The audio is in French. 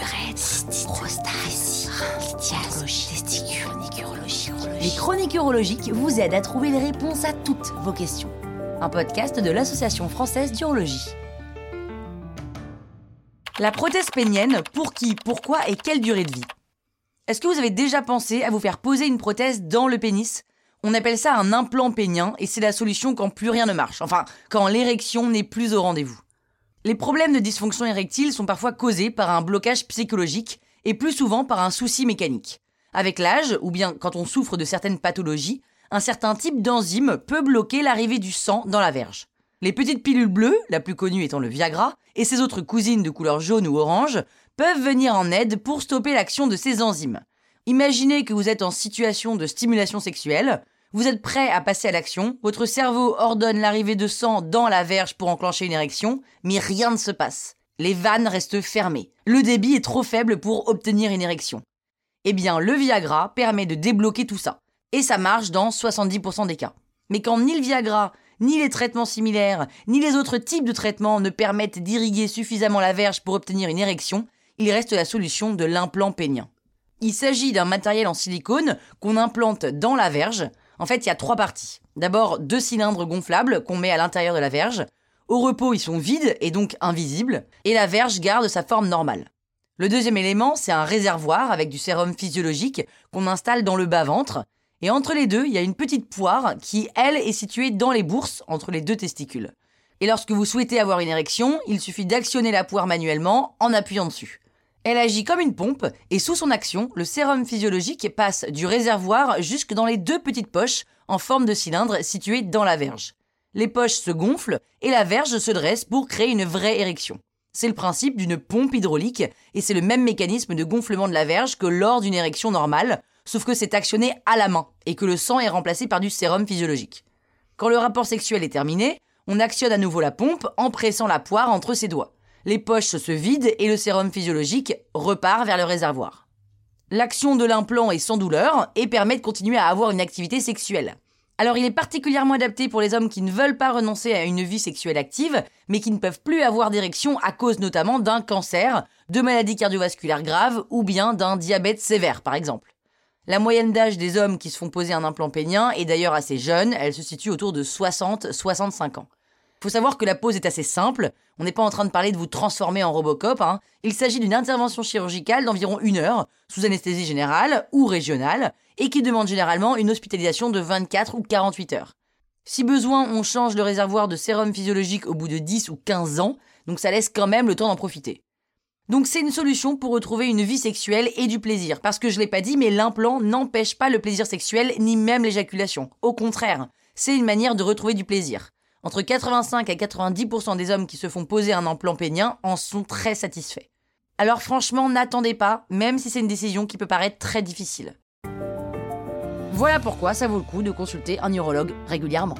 urètre, prostate, Les chroniques urologiques vous aident à trouver les réponses à toutes vos questions. Un podcast de l'Association française d'urologie. La prothèse pénienne, pour qui, pourquoi et quelle durée de vie? Est-ce que vous avez déjà pensé à vous faire poser une prothèse dans le pénis? On appelle ça un implant pénien et c'est la solution quand plus rien ne marche, enfin quand l'érection n'est plus au rendez-vous. Les problèmes de dysfonction érectile sont parfois causés par un blocage psychologique et plus souvent par un souci mécanique. Avec l'âge, ou bien quand on souffre de certaines pathologies, un certain type d'enzyme peut bloquer l'arrivée du sang dans la verge. Les petites pilules bleues, la plus connue étant le Viagra, et ses autres cousines de couleur jaune ou orange, peuvent venir en aide pour stopper l'action de ces enzymes. Imaginez que vous êtes en situation de stimulation sexuelle, vous êtes prêt à passer à l'action, votre cerveau ordonne l'arrivée de sang dans la verge pour enclencher une érection, mais rien ne se passe. Les vannes restent fermées. Le débit est trop faible pour obtenir une érection. Eh bien, le Viagra permet de débloquer tout ça. Et ça marche dans 70% des cas. Mais quand ni le Viagra, ni les traitements similaires, ni les autres types de traitements ne permettent d'irriguer suffisamment la verge pour obtenir une érection, il reste la solution de l'implant pénien. Il s'agit d'un matériel en silicone qu'on implante dans la verge. En fait, il y a trois parties. D'abord, deux cylindres gonflables qu'on met à l'intérieur de la verge. Au repos, ils sont vides et donc invisibles, et la verge garde sa forme normale. Le deuxième élément, c'est un réservoir avec du sérum physiologique qu'on installe dans le bas-ventre. Et entre les deux, il y a une petite poire qui, elle, est située dans les bourses, entre les deux testicules. Et lorsque vous souhaitez avoir une érection, il suffit d'actionner la poire manuellement en appuyant dessus. Elle agit comme une pompe, et sous son action, le sérum physiologique passe du réservoir jusque dans les deux petites poches en forme de cylindre situées dans la verge. Les poches se gonflent et la verge se dresse pour créer une vraie érection. C'est le principe d'une pompe hydraulique et c'est le même mécanisme de gonflement de la verge que lors d'une érection normale, sauf que c'est actionné à la main et que le sang est remplacé par du sérum physiologique. Quand le rapport sexuel est terminé, on actionne à nouveau la pompe en pressant la poire entre ses doigts. Les poches se vident et le sérum physiologique repart vers le réservoir. L'action de l'implant est sans douleur et permet de continuer à avoir une activité sexuelle. Alors il est particulièrement adapté pour les hommes qui ne veulent pas renoncer à une vie sexuelle active, mais qui ne peuvent plus avoir d'érection à cause notamment d'un cancer, de maladies cardiovasculaires graves ou bien d'un diabète sévère par exemple. La moyenne d'âge des hommes qui se font poser un implant pénien est d'ailleurs assez jeune, elle se situe autour de 60-65 ans. Faut savoir que la pose est assez simple. On n'est pas en train de parler de vous transformer en Robocop. Hein. Il s'agit d'une intervention chirurgicale d'environ une heure, sous anesthésie générale ou régionale, et qui demande généralement une hospitalisation de 24 ou 48 heures. Si besoin, on change le réservoir de sérum physiologique au bout de 10 ou 15 ans, donc ça laisse quand même le temps d'en profiter. Donc c'est une solution pour retrouver une vie sexuelle et du plaisir, parce que je l'ai pas dit, mais l'implant n'empêche pas le plaisir sexuel ni même l'éjaculation. Au contraire, c'est une manière de retrouver du plaisir. Entre 85 à 90% des hommes qui se font poser un implant pénien en sont très satisfaits. Alors franchement, n'attendez pas, même si c'est une décision qui peut paraître très difficile. Voilà pourquoi ça vaut le coup de consulter un urologue régulièrement.